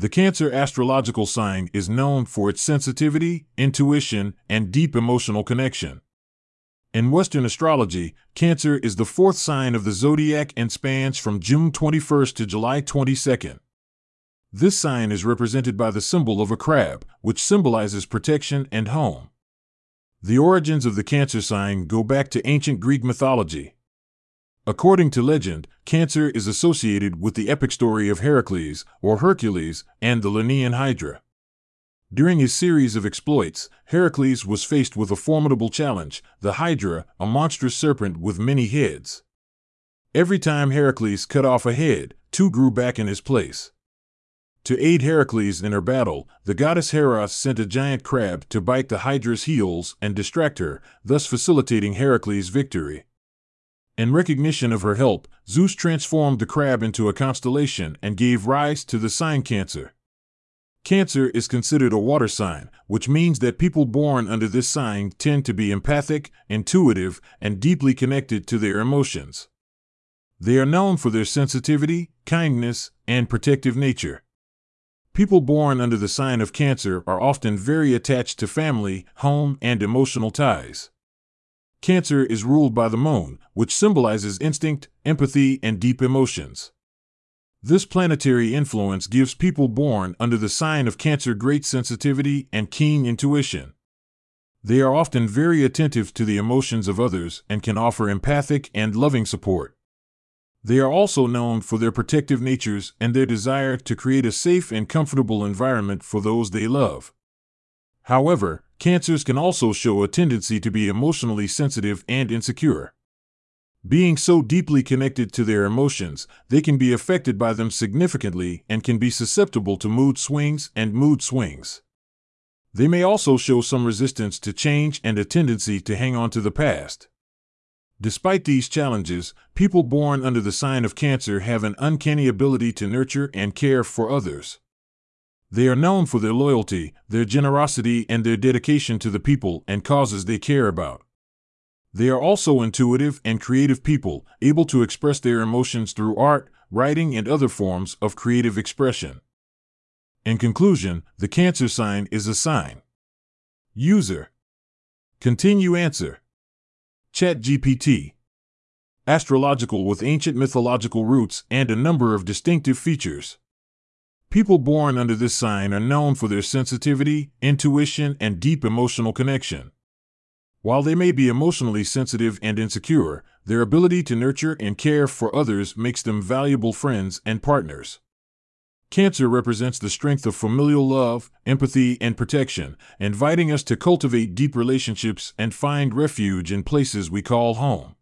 The Cancer astrological sign is known for its sensitivity, intuition, and deep emotional connection. In Western astrology, Cancer is the fourth sign of the zodiac and spans from June 21st to July 22nd. This sign is represented by the symbol of a crab, which symbolizes protection and home. The origins of the Cancer sign go back to ancient Greek mythology. According to legend, Cancer is associated with the epic story of Heracles, or Hercules, and the Lernaean Hydra. During his series of exploits, Heracles was faced with a formidable challenge the Hydra, a monstrous serpent with many heads. Every time Heracles cut off a head, two grew back in his place. To aid Heracles in her battle, the goddess Hera sent a giant crab to bite the Hydra's heels and distract her, thus facilitating Heracles' victory. In recognition of her help, Zeus transformed the crab into a constellation and gave rise to the sign Cancer. Cancer is considered a water sign, which means that people born under this sign tend to be empathic, intuitive, and deeply connected to their emotions. They are known for their sensitivity, kindness, and protective nature. People born under the sign of Cancer are often very attached to family, home, and emotional ties. Cancer is ruled by the moon, which symbolizes instinct, empathy, and deep emotions. This planetary influence gives people born under the sign of Cancer great sensitivity and keen intuition. They are often very attentive to the emotions of others and can offer empathic and loving support. They are also known for their protective natures and their desire to create a safe and comfortable environment for those they love. However, cancers can also show a tendency to be emotionally sensitive and insecure. Being so deeply connected to their emotions, they can be affected by them significantly and can be susceptible to mood swings and mood swings. They may also show some resistance to change and a tendency to hang on to the past. Despite these challenges, people born under the sign of Cancer have an uncanny ability to nurture and care for others. They are known for their loyalty, their generosity, and their dedication to the people and causes they care about. They are also intuitive and creative people, able to express their emotions through art, writing, and other forms of creative expression. In conclusion, the Cancer sign is a sign. User Continue answer ChatGPT Astrological with ancient mythological roots and a number of distinctive features. People born under this sign are known for their sensitivity, intuition, and deep emotional connection. While they may be emotionally sensitive and insecure, their ability to nurture and care for others makes them valuable friends and partners. Cancer represents the strength of familial love, empathy, and protection, inviting us to cultivate deep relationships and find refuge in places we call home.